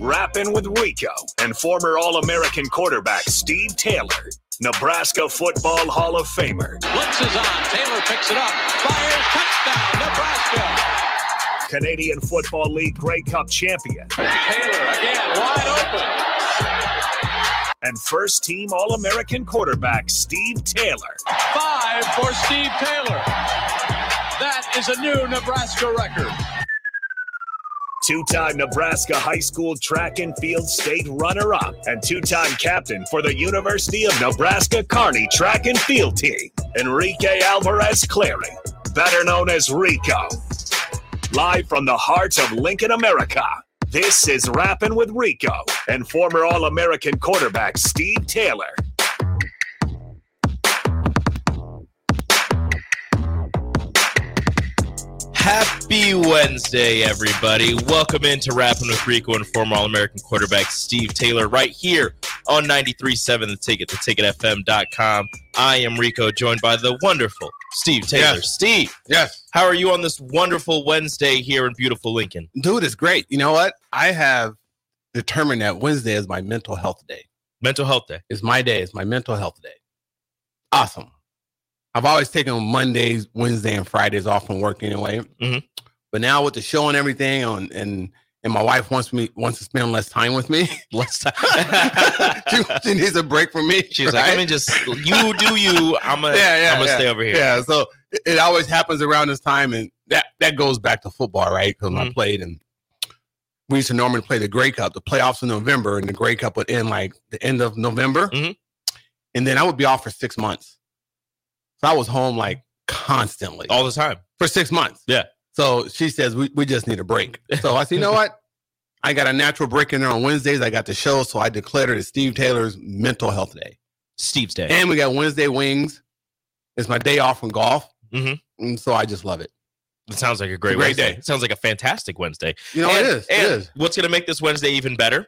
Rapping with Rico and former All American quarterback Steve Taylor, Nebraska Football Hall of Famer. Blitz is on. Taylor picks it up. Fires. Touchdown, Nebraska. Canadian Football League Grey Cup champion. Taylor again, wide open. And first team All American quarterback Steve Taylor. Five for Steve Taylor. That is a new Nebraska record. Two time Nebraska high school track and field state runner up, and two time captain for the University of Nebraska Kearney track and field team, Enrique Alvarez Clary, better known as Rico. Live from the heart of Lincoln, America, this is Rapping with Rico and former All American quarterback Steve Taylor. Happy Wednesday, everybody. Welcome into Rapping with Rico and former All American quarterback Steve Taylor right here on 93.7 The Ticket, theticketfm.com. I am Rico, joined by the wonderful Steve Taylor. Yes. Steve, Yes. how are you on this wonderful Wednesday here in beautiful Lincoln? Dude, it's great. You know what? I have determined that Wednesday is my mental health day. Mental Health Day. It's my day. It's my mental health day. Awesome. I've always taken Mondays, Wednesday, and Fridays off from work anyway. Mhm. But now with the show and everything on and and my wife wants me wants to spend less time with me. Let's talk. she, she needs a break from me. She's like, right? let me just, you do you. I'm going Yeah, yeah, I'm gonna yeah. stay over here. Yeah, so it, it always happens around this time, and that that goes back to football, right? Because I Mhm. played, and we used to normally play the Grey Cup, the playoffs in November, and the Grey Cup would end like the end of November, Mhm. and then I would be off for six months. So I was home like constantly All the time. for six months. Yeah. So she says we, we just need a break. So I said, you know what? I got a natural break in there on Wednesdays. I got the show, so I declared it as Steve Taylor's Mental Health Day. Steve's Day. And we got Wednesday wings. It's my day off from golf. Mhm. And so I just love it. It sounds like a great, a great Wednesday. day. It sounds like a fantastic Wednesday. You know, and, it is. it is. what's going to make this Wednesday even better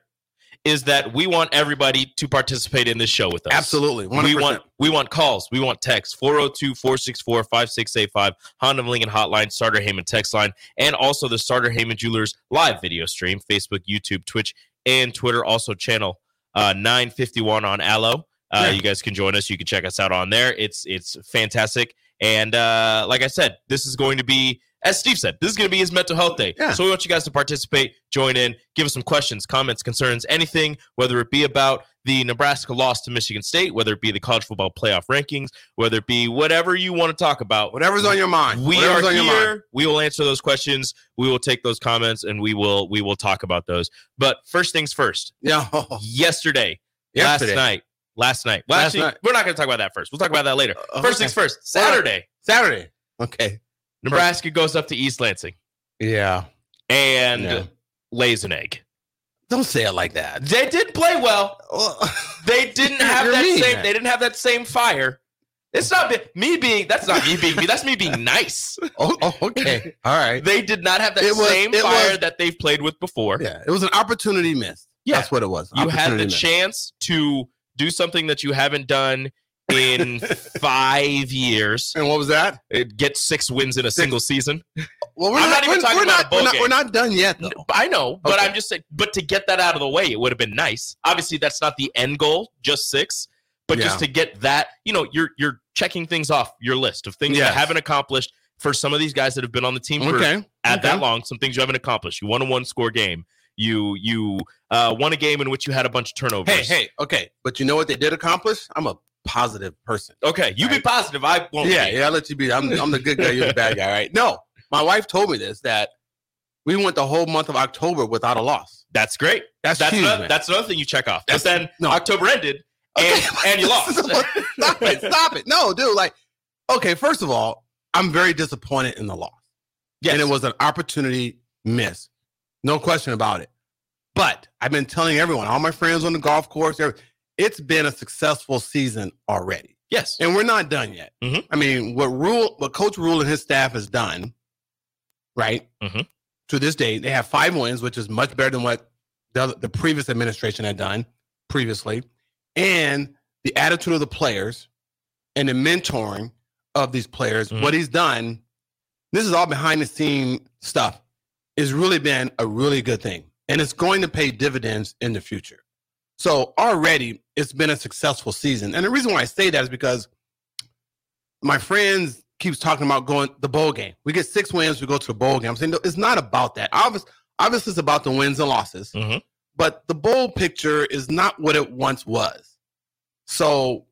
is that we want everybody to participate in this show with us. Absolutely. 100%. We want we want calls. We want texts. 402-464-5685. Honda Lincoln hotline, Sartor Hamann text line, and also the Sartor Hamann Jewelers live video stream, Facebook, YouTube, Twitch, and Twitter. Also channel uh, 951 on Allo. Uh, Yeah. You guys can join us. You can check us out on there. It's it's fantastic. And uh, like I said, this is going to be, as Steve said, this is going to be his mental health day. Yeah. So we want you guys to participate, join in, give us some questions, comments, concerns, anything, whether it be about the Nebraska loss to Michigan State, whether it be the college football playoff rankings, whether it be whatever you want to talk about. Whatever's on your mind. We Whatever's are on your mind. here. We will answer those questions. We will take those comments and we will we will talk about those. But first things first. Yeah. Yesterday, Yesterday. last night, last night. Well, Last actually, night. we're not going to talk about that first. We'll talk about that later. Uh, First okay. things first. Saturday, Saturday. Okay. Nebraska goes up to East Lansing Yeah. and Yeah. lays an egg. Don't say it like that. They didn't play well. They didn't have that mean. same. They didn't have that same fire. It's not be- me being. That's not me being me. That's me being nice. oh, oh, okay. All right. They did not have that was- same fire was- that they've played with before. Yeah. It was an opportunity missed. Yeah. That's what it was. You had the missed. chance to do something that you haven't done in five years. And what was that? It get six wins in a single season. Well, we're I'm not even we're- talking we're about not, we're not, we're not done yet, though. I know, but Okay. I'm just saying. But to get that out of the way, it would have been nice. Obviously, that's not the end goal, just six. But just to get that, you know, you're you're checking things off your list of things you Yes. haven't accomplished for some of these guys that have been on the team for Okay. at okay. that long. Some things you haven't accomplished. You won a one score game. You you uh, won a game in which you had a bunch of turnovers. Hey, hey, okay. But you know what they did accomplish? I'm a positive person. Okay, you be positive. I won't. Yeah, be. yeah, I'll let you be. I'm, I'm the good guy, you're the bad guy, right? No, my wife told me this that we went the whole month of October without a loss. That's great. That's, That's huge, another, that's another thing you check off. That's- but then no. October ended and, and you lost. stop it. Stop it. No, dude. Like, okay, first of all, I'm very disappointed in the loss. Yes. And it was an opportunity miss. No question about it. But I've been telling everyone, all my friends on the golf course, it's been a successful season already. yes. And we're not done yet. Mhm. I mean, what Rhule, what Coach Rhule and his staff has done, right? Mhm. To this day, they have five wins, which is much better than what the, the previous administration had done previously, and the attitude of the players and the mentoring of these players. Mhm. What he's done, this is all behind the scene stuff, has really been a really good thing. and it's going to pay dividends in the future. So already it's been a successful season. And the reason why I say that is because my friends keeps talking about going the bowl game. We get six wins, we go to the bowl game. I'm saying no, it's not about that. Obviously, obviously it's about the wins and losses. Mhm. But the bowl picture is not what it once was. So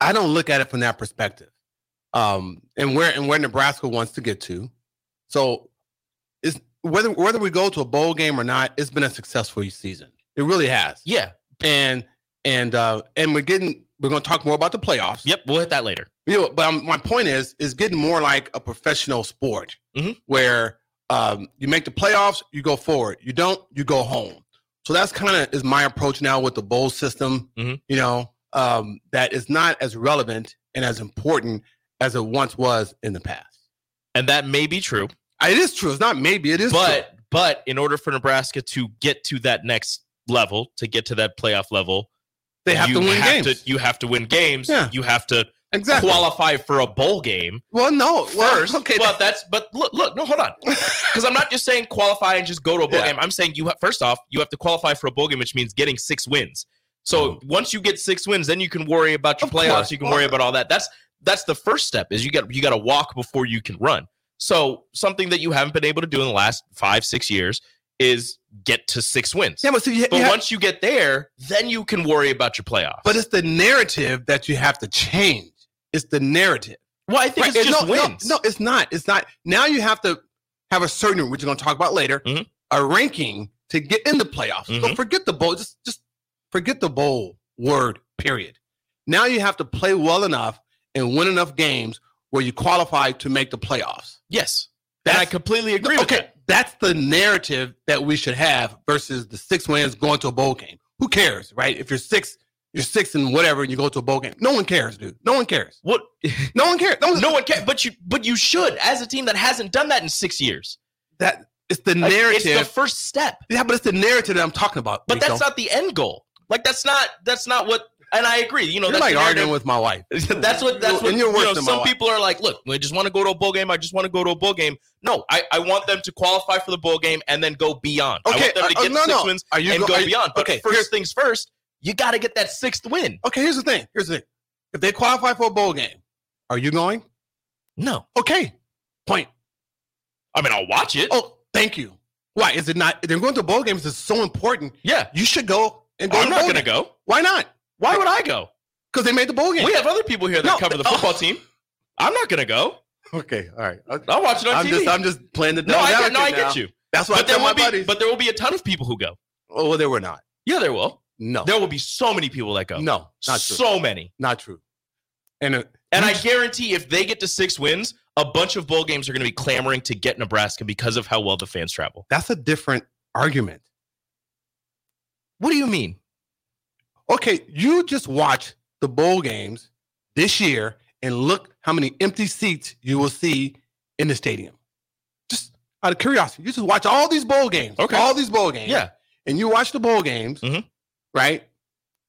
I don't look at it from that perspective. Um, and where and where Nebraska wants to get to. So is whether whether we go to a bowl game or not, it's been a successful season. It really has. Yeah. And and uh and we're getting we're going to talk more about the playoffs. Yep. We'll hit that later. You know, but um, my point is, is getting more like a professional sport Mhm. where um, you make the playoffs, you go forward. You don't, you go home. So that's kind of is my approach now with the bowl system. Mhm. You know, um, that is not as relevant and as important as it once was in the past. And that may be true. It is true. It's not maybe. It is. but true. but in order for Nebraska to get to that next level, to get to that playoff level, they have you to win have games. To, you have to win games. Yeah. You have to exactly. qualify for a bowl game well, no. Well, okay. Well, that's but look, look, no, hold on, because I'm not just saying qualify and just go to a bowl Yeah. game. I'm saying you have first off, you have to qualify for a bowl game, which means getting six wins. So oh. once you get six wins, then you can worry about your Of playoffs. course. You can worry about all that. That's that's the first step. Is you got you got to walk before you can run. So something that you haven't been able to do in the last five six years is get to six wins. yeah, but see, you, But you have- once you get there, then you can worry about your playoffs. but it's the narrative that you have to change. It's the narrative. well, I think Right, it's just no, no, wins. No, it's not. It's not. Now you have to have a certain, which we're going to talk about later, Mhm. a ranking to get in the playoffs. So Mhm. forget the bowl. Just, just forget the bowl word. Period. Now you have to play well enough and win enough games where you qualify to make the playoffs. Yes, and I completely agree with okay, that. That's the narrative that we should have versus the six wins going to a bowl game. Who cares, right? If you're six, you're six and whatever, and you go to a bowl game. No one cares, dude. No one cares. What? No one cares. No, one, no one can. But you, but you should, as a team that hasn't done that in six years. that it's the Like, narrative. It's the first step. yeah, but it's the narrative that I'm talking about. But Rico. that's not the end goal. Like that's not that's not what. And I agree. You know, You're that's like arguing with my wife. that's what that's what you know, some people are like look i just want to go to a bowl game i just want to go to a bowl game no i, I want them to qualify for the bowl game and then go beyond i Okay, want them to uh, uh, no, six no. wins Are you and go- go beyond but okay, first here's- things first you got to get that sixth win Okay, here's the thing. Here's the thing. If they qualify for a bowl game, are you going? no Okay. Point. i mean i'll watch it Oh, thank you. Why is it not? They're going to bowl games. It's so important. yeah You should go and go. i'm to not gonna go Why not? Why would i go Because they made the bowl game. we have other people here that No, cover the oh. football team i'm not gonna go okay. All right. i'll watch it on I'm tv just. I'm just playing the. no i get no i get now. you That's what but there will be buddies. but there will be a ton of people who go oh, well, there were not. yeah there will No. there will be so many people that go No. Not true. so many not true. And uh, And I guarantee if they get to six wins, a bunch of bowl games are going to be clamoring to get Nebraska because of how well the fans travel. that's a different argument. What do you mean? Okay, you just watch the bowl games this year and look how many empty seats you will see in the stadium. Just out of curiosity, you just watch all these bowl games. Okay. All these bowl games. Yeah. And you watch the bowl games, Mhm. right?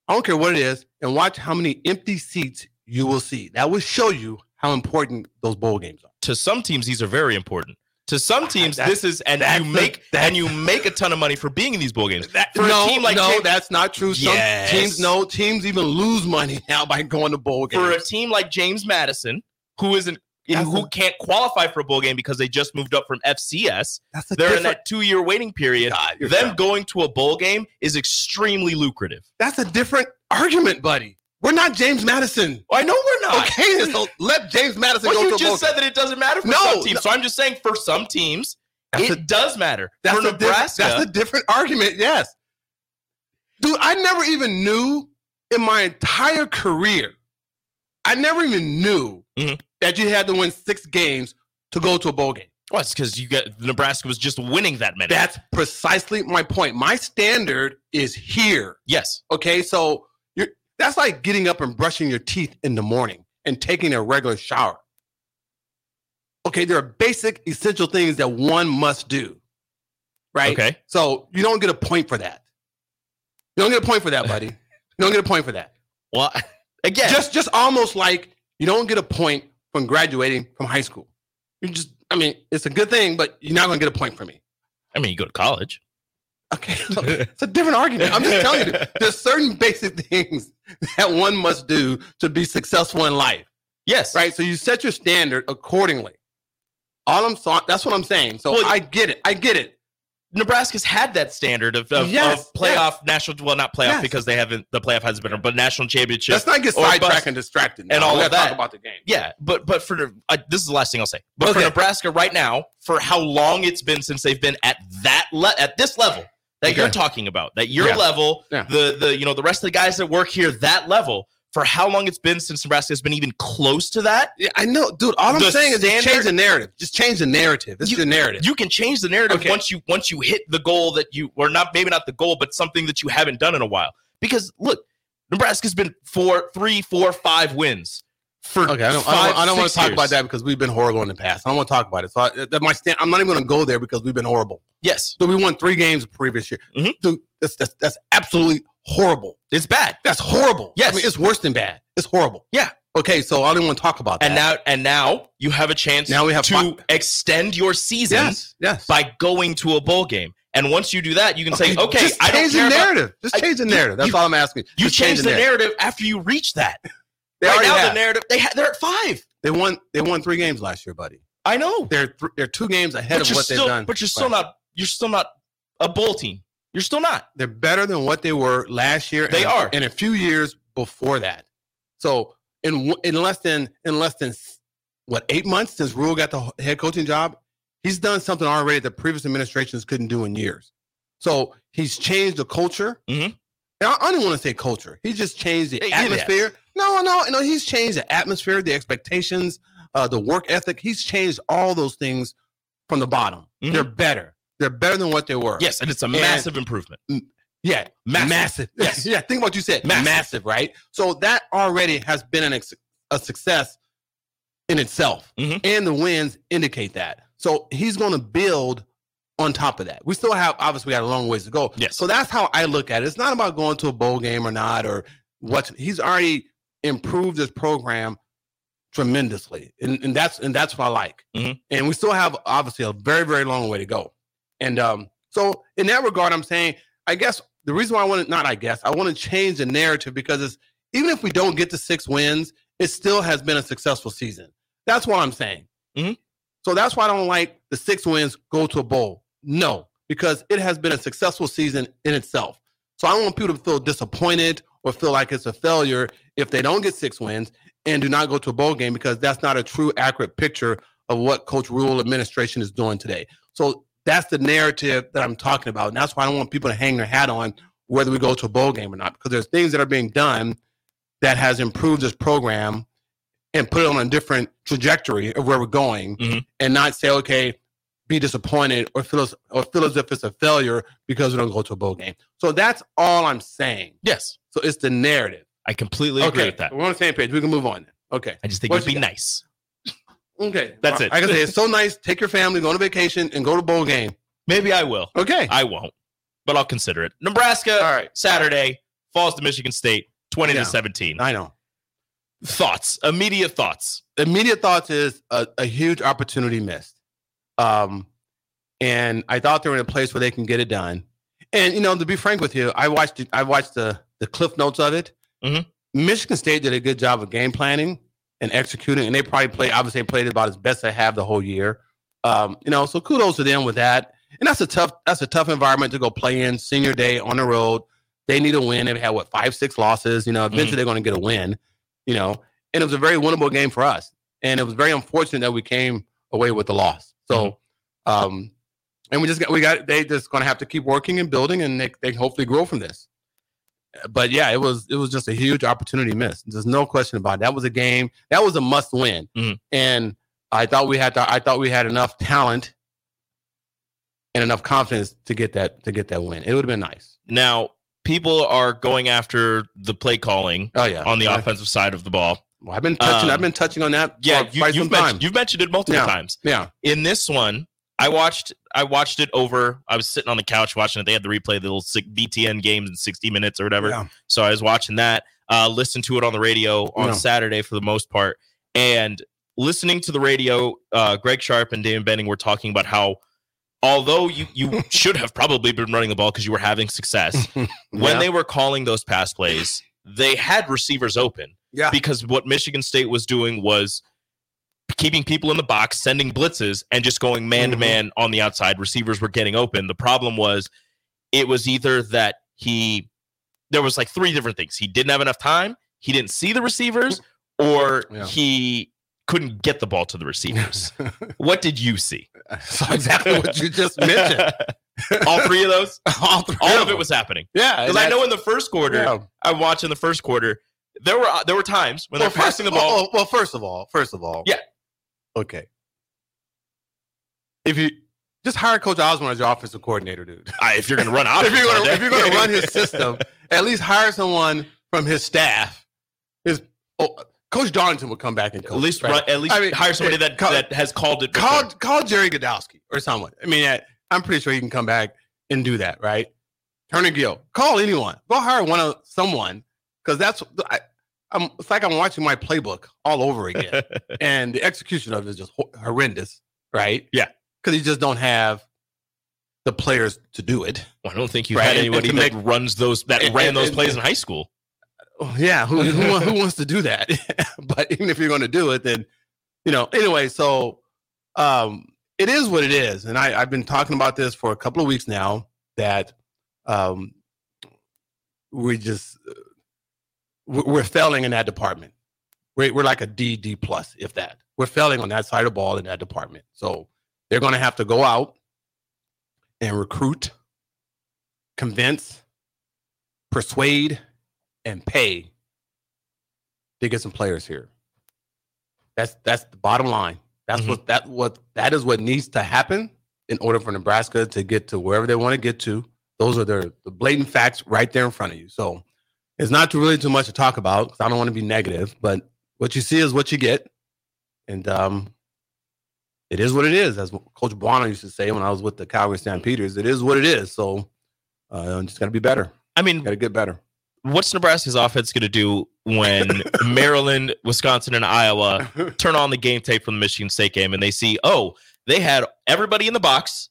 I don't care what it is, and watch how many empty seats you will see. That will show you how important those bowl games are. To some teams, these are very important. To some teams, That's- this is and you the- make that's- and you make a ton of money for being in these bowl games. That, For a no, team like no, James- that's not true. Some Yes. teams, no, teams even lose money now by going to bowl games. For a team like James Madison, who isn't who a- can't qualify for a bowl game because they just moved up from FCS, they're in that two-year waiting period. God, Them dumb. going to a bowl game is extremely lucrative. That's a different argument, buddy. We're not James Madison. I know we're not. Okay, so let James Madison Well, go you to a bowl just said that it doesn't matter for No, some teams. no. So I'm just saying for some teams, That's it a- does matter. That's for diff- Nebraska, that's a different argument. Yes, dude. I never even knew in my entire career. I never even knew Mhm. that you had to win six games to go to a bowl game. well, it's because you get Nebraska was just winning that many. That's precisely my point. My standard is here. yes. Okay, so that's like getting up and brushing your teeth in the morning and taking a regular shower. Okay, there are basic essential things that one must do. Right? Okay. So you don't get a point for that. You don't get a point for that, buddy. you don't get a point for that. Well, again, Just just almost like you don't get a point from graduating from high school. You just I mean, it's a good thing, but you're not gonna get a point from me. I mean, you go to college. Okay, it's a different argument. I'm just telling you, there's certain basic things that one must do to be successful in life, yes, right? So you set your standard accordingly. All I'm so, that's what I'm saying. So Well, I get it. I get it. Nebraska's had that standard of, of, Yes, of playoff national. Well, not playoff Yes. because they haven't. The playoff hasn't been, but national championship. Let's not get sidetracked and distracted. And all of that. Talk about the game. Yeah, but but for uh, this is the last thing I'll say. But for Nebraska right now, for how long it's been since they've been at that le- at this level that you're talking about, that your Yeah. level, Yeah. the the you know the rest of the guys that work here, that level, for how long it's been since Nebraska has been even close to that. Yeah, I know, dude. All I'm The saying is just standard- change the narrative. Just change the narrative. It's You- your narrative. You can change the narrative Okay. once you once you hit the goal that you or not maybe not the goal, but something that you haven't done in a while. Because look, Nebraska's been four, three, four, five wins for Okay, I don't, I five, don't, I don't want to talk years. about that because we've been horrible in the past. I don't want to talk about it. So I, that my stand, I'm not even going to go there because we've been horrible. Yes, So we won three games the previous year. Mhm. Dude, that's, that's that's absolutely horrible. it's bad. That's horrible. Yes. I mean it's worse than bad. It's horrible. Yeah. Okay, so I don't want to talk about that. And now and now you have a chance Now we have to fi- extend your season yes, yes. by going to a bowl game. And once you do that, you can say, okay, just I don't change care the about narrative. Just change the narrative. That's you- all I'm asking. you Just change the narrative after you reach that. They right now, have. the narrative they ha- they're at five. They won. They won three games last year, buddy. I know, They're th- they're two games ahead but of what still, they've done. but you're still Right. not. You're still not a bowl team. You're still not. They're better than what they were last year. They and, are. and a few years before that. So in in less than in less than what eight months since Rhule got the head coaching job, he's done something already that previous administrations couldn't do in years. So he's changed the culture. Mhm. And I, don't want to say culture. He just changed the Yeah, he did that. atmosphere. No, no, no. He's changed the atmosphere, the expectations, uh, the work ethic. He's changed all those things from the bottom. Mhm. They're better. They're better than what they were. Yes, and it's a massive improvement. Yeah, Massive. massive. Yes. yeah. Think what you said. Massive. Massive. right? So that already has been an ex- a success in itself, Mhm. and the wins indicate that. So he's going to build on top of that. We still have obviously we got a long ways to go. Yes. So that's how I look at it. It's not about going to a bowl game or not, or what. He's already improved his program tremendously, and, and that's and that's what I like. Mhm. And we still have obviously a very very long way to go. And um, so in that regard, I'm saying I guess the reason why I want to not I guess I want to change the narrative because it's even if we don't get to six wins, it still has been a successful season. That's what I'm saying. Mhm. So that's why I don't like the six wins go to a bowl. No, because it has been a successful season in itself. So I don't want people to feel disappointed or feel like it's a failure if they don't get six wins and do not go to a bowl game because that's not a true accurate picture of what Coach Rhule administration is doing today. So that's the narrative that I'm talking about. And that's why I don't want people to hang their hat on whether we go to a bowl game or not, because there's things that are being done that has improved this program and put it on a different trajectory of where we're going Mhm. and not say, okay, be disappointed or feel as, or feel as if it's a failure because we don't go to a bowl game. So that's all I'm saying. Yes, So it's the narrative. I completely agree with that. We're on the same page. We can move on. Okay. I just think it'd be got? nice. Okay. That's Well, it. Like I can say, it's so nice. Take your family, go on a vacation, and go to a bowl game. Maybe I will. Okay. I won't, but I'll consider it. Nebraska, All right. Saturday falls to Michigan State, twenty to seventeen. I know. Thoughts, immediate thoughts. immediate thoughts is a, a huge opportunity missed. Um, and I thought they were in a place where they can get it done. And you know, to be frank with you, I watched it, I watched the the cliff notes of it. Mhm. Michigan State did a good job of game planning and executing, and they probably played obviously played about as best they have the whole year. Um, you know, so kudos to them with that. And that's a tough that's a tough environment to go play in senior day on the road. They need a win. They've had what five, six losses. You know, eventually they're going to get a win. You know, and it was a very winnable game for us. And it was very unfortunate that we came away with the loss. So, um, and we just got we got they just going to have to keep working and building, and they they hopefully grow from this. But yeah, it was it was just a huge opportunity missed. There's no question about it. That was a game that was a must win, Mhm. and I thought we had to, I thought we had enough talent and enough confidence to get that to get that win. It would have been nice. Now, people are going after the play calling Oh yeah, on the I, offensive side of the ball. Well, I've been touching. Um, I've been touching on that. Yeah, for you, quite you've, some time. mentioned, you've mentioned it multiple Yeah. times. yeah, In this one, I watched I watched it over. I was sitting on the couch watching it. They had the replay, the little BTN games in 60 minutes or whatever. Yeah. So I was watching that. Uh, listened to it on the radio on Yeah. Saturday for the most part, and listening to the radio. Uh, Greg Sharpe and Damon Benning were talking about how although you you should have probably been running the ball because you were having success. When they were calling those pass plays, they had receivers open Yeah. because what Michigan State was doing was keeping people in the box, sending blitzes, and just going man to Mhm. man on the outside. Receivers were getting open. The problem was it was either that he there was like three different things. He didn't have enough time, he didn't see the receivers, or Yeah. he couldn't get the ball to the receivers. what did you see? so exactly what you just mentioned. All three of those? All, three All of them. it was happening. Yeah. Because I know in the first quarter, Yeah. I watched in the first quarter, there were uh, there were times when they're passing the ball. Well, well, first of all, first of all, Yeah. Okay. If you just hire Coach Osborne as your offensive coordinator, dude. If you're going to run out, if you're gonna if you're gonna run his system, at least hire someone from his staff. His oh, Coach Darlington will come back and coach. at least right? run, at least I mean, hire somebody that call- that has called it. before. call call Jerry Godowski or someone. I mean, I'm pretty sure he can come back and do that, right? Turner Gill, call anyone. Go hire one of someone because that's I, I'm. It's like I'm watching my playbook all over again, and the execution of it is just horrendous, right? Yeah. because you just don't have the players to do it. I don't think you Right, had anybody and that make- runs those that and- ran those plays in high school. Oh, yeah, who who, who wants to do that? but even if you're going to do it, then you know. Anyway, so um, it is what it is, and I, I've been talking about this for a couple of weeks now. That um, we just uh, we're failing in that department. We're, we're like a D D plus, if that. We're failing on that side of the ball in that department. So they're going to have to go out and recruit, convince, persuade, and pay to get some players here. That's that's the bottom line. That's Mhm. what that what that is what needs to happen in order for Nebraska to get to wherever they want to get to. Those are the, the blatant facts right there in front of you. So it's not too really too much to talk about 'cause I don't want to be negative, but what you see is what you get, and um, it is what it is. As Coach Buono used to say when I was with the Calgary Stampeders, it is what it is. So uh, just got to be better. I mean, Got to get better. what's Nebraska's offense going to do when Maryland, Wisconsin, and Iowa turn on the game tape from the Michigan State game and they see, oh, they had everybody in the box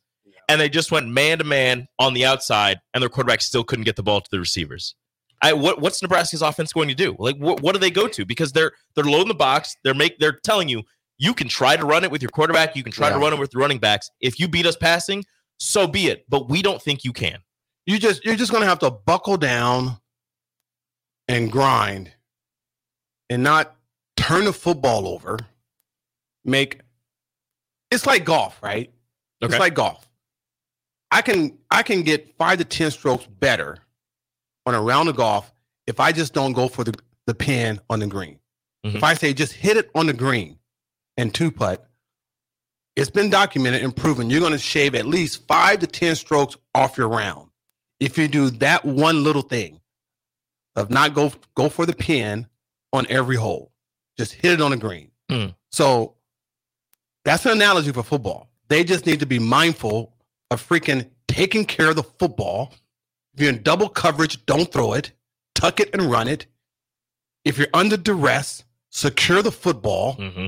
and they just went man to man on the outside and their quarterback still couldn't get the ball to the receivers. I what what's Nebraska's offense going to do? Like what, what do they go to? Because they're they're low in the box. They're make they're telling you you can try to run it with your quarterback. You can try to run it with your running backs. If you beat us passing, so be it. But we don't think you can. you just you're just gonna have to buckle down and grind and not turn the football over make it's like golf right Okay. it's like golf i can i can get five to ten strokes better on a round of golf if i just don't go for the, the pin on the green if Mhm. i say just hit it on the green and two putt it's been documented and proven you're going to shave at least five to ten strokes off your round if you do that one little thing of not go go for the pin on every hole, just hit it on the green. Mm. So that's an analogy for football. They just need to be mindful of freaking taking care of the football. If you're in double coverage, don't throw it. Tuck it and run it. If you're under duress, secure the football Mm-hmm.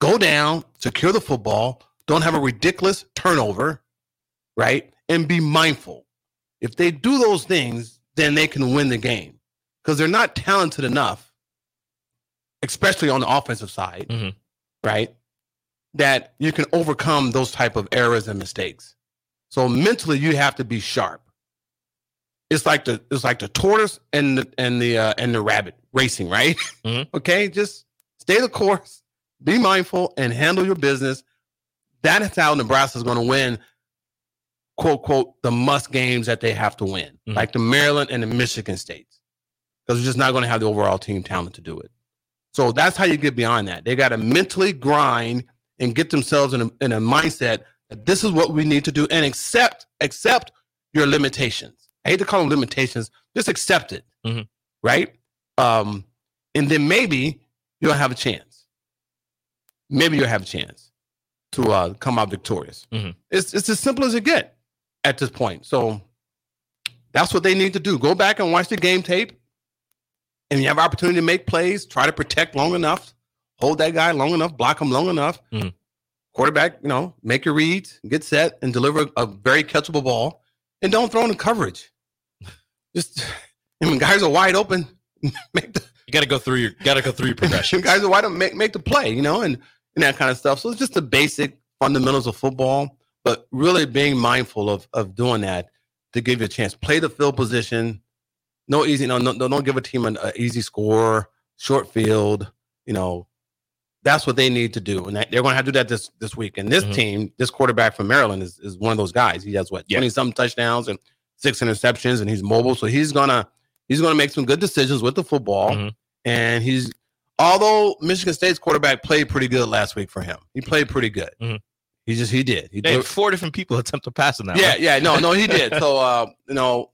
go down, secure the football, don't have a ridiculous turnover, right? And be mindful. If they do those things, then they can win the game because they're not talented enough, especially on the offensive side, Mhm. right? That you can overcome those type of errors and mistakes. So mentally, you have to be sharp. It's like the it's like the tortoise and the and the uh, and the rabbit racing, right? Mhm. okay, just stay the course, be mindful, and handle your business. That is how Nebraska is going to win, quote, quote, the must games that they have to win, Mhm. like the Maryland and the Michigan states, because we're just not going to have the overall team talent to do it. So that's how you get beyond that. They got to mentally grind and get themselves in a, in a mindset that this is what we need to do and accept accept your limitations. I hate to call them limitations, just accept it, Mhm. right? Um, and then maybe you'll have a chance. Maybe you'll have a chance to uh, come out victorious. Mhm. It's it's as simple as it get at this point. So that's what they need to do. Go back and watch the game tape, and you have opportunity to make plays. Try to protect long enough, hold that guy long enough, block him long enough. Mhm. quarterback, you know, make your reads, get set, and deliver a very catchable ball, and don't throw in coverage. Just, I mean, guys are wide open. make the You got to go through your got to go through your progression. guys are wide open. Make make the play, you know, and and that kind of stuff. So it's just the basic fundamentals of football, but really being mindful of of doing that to give you a chance. Play the field position. No easy. No, no, don't give a team an uh, easy score. Short field. You know, that's what they need to do, and that, they're going to have to do that this this week. And this Mhm. team, this quarterback from Maryland, is is one of those guys. He has what Yeah. twenty some touchdowns and six interceptions, and he's mobile, so he's gonna he's gonna make some good decisions with the football. Mhm. And he's although Michigan State's quarterback played pretty good last week for him, he played pretty good. Mhm. He just he did. He They did. four different people attempt to pass in that. Yeah, one. yeah, no, no, he did. So uh, you know,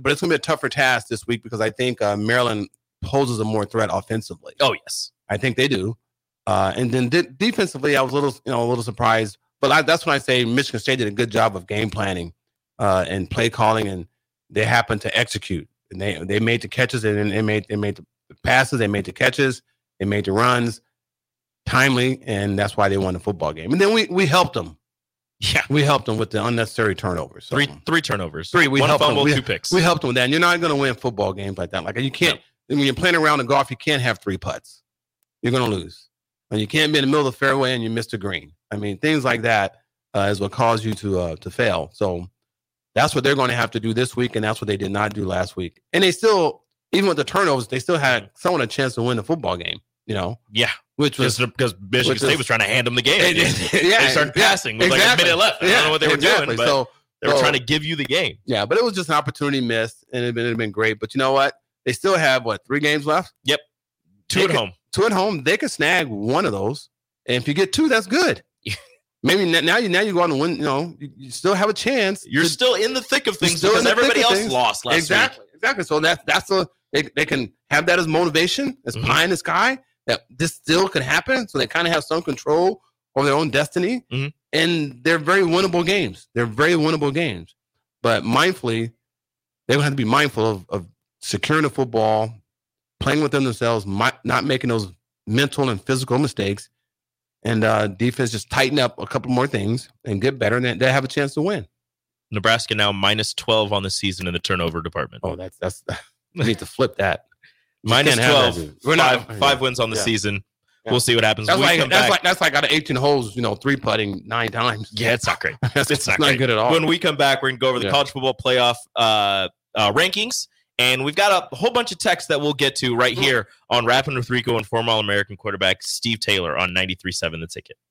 but it's gonna be a tougher task this week because I think uh, Maryland poses a more threat offensively. Oh yes. I think they do. Uh, and then de- defensively, I was a little, you know, a little surprised. But I, that's when I say Michigan State did a good job of game planning uh, and play calling, and they happened to execute. And they they made the catches, and they made they made the passes, they made the catches, they made the runs timely, and that's why they won the football game. And then we we helped them. Yeah. We helped them with the unnecessary turnovers. So Three three turnovers. Three, we One helped them. We- two picks. we helped them with that. And you're not going to win football games like that. Like you can't when you're playing around the golf, you can't have three putts. You're going to lose, and you can't be in the middle of the fairway and you missed a green. I mean, things like that uh, is what caused you to uh, to fail. So that's what they're going to have to do this week, and that's what they did not do last week. And they still, even with the turnovers, they still had someone a chance to win the football game. You know, yeah. which was because Michigan which State is- was trying to hand them the game. yeah, they started yeah, passing with like a minute left. I don't know what they were exactly. doing, but so they were so- trying to give you the game. Yeah, but it was just an opportunity missed, and it'd been, it'd been great. But you know what? They still have what three games left? Yep, Two They at could- home. Two at home. They can snag one of those, and if you get two, that's good. Maybe now you now you go on to win. You know, you, you still have a chance. You're to- still in the thick of things because everybody else things. lost last exactly, exactly. So that's that's a they, they can have that as motivation, as Mhm. pie in the sky that this still could happen. So they kind of have some control over their own destiny, Mhm. and they're very winnable games. They're very winnable games, but mindfully, they're gonna have to be mindful of, of securing the football, playing within themselves, mi- not making those mental and physical mistakes. And uh, defense just tighten up a couple more things and get better, and they- have a chance to win. Nebraska now minus 12 on the season in the turnover department. Oh, that's that's we need to flip that. minus can't have 12. that. We're not- five, five wins on the Yeah. season. Yeah. We'll see what happens. That's When we like come that's back- like that's like out of 18 holes, you know, three putting nine times. yeah, it's not great. that's it's not not, good at all. When we come back, we're going to go over the Yeah. college football playoff uh, uh, rankings. And we've got a whole bunch of texts that we'll get to right mm-hmm. here on Rapping with Rico and former All American quarterback Steve Taylor on 93.7 The Ticket.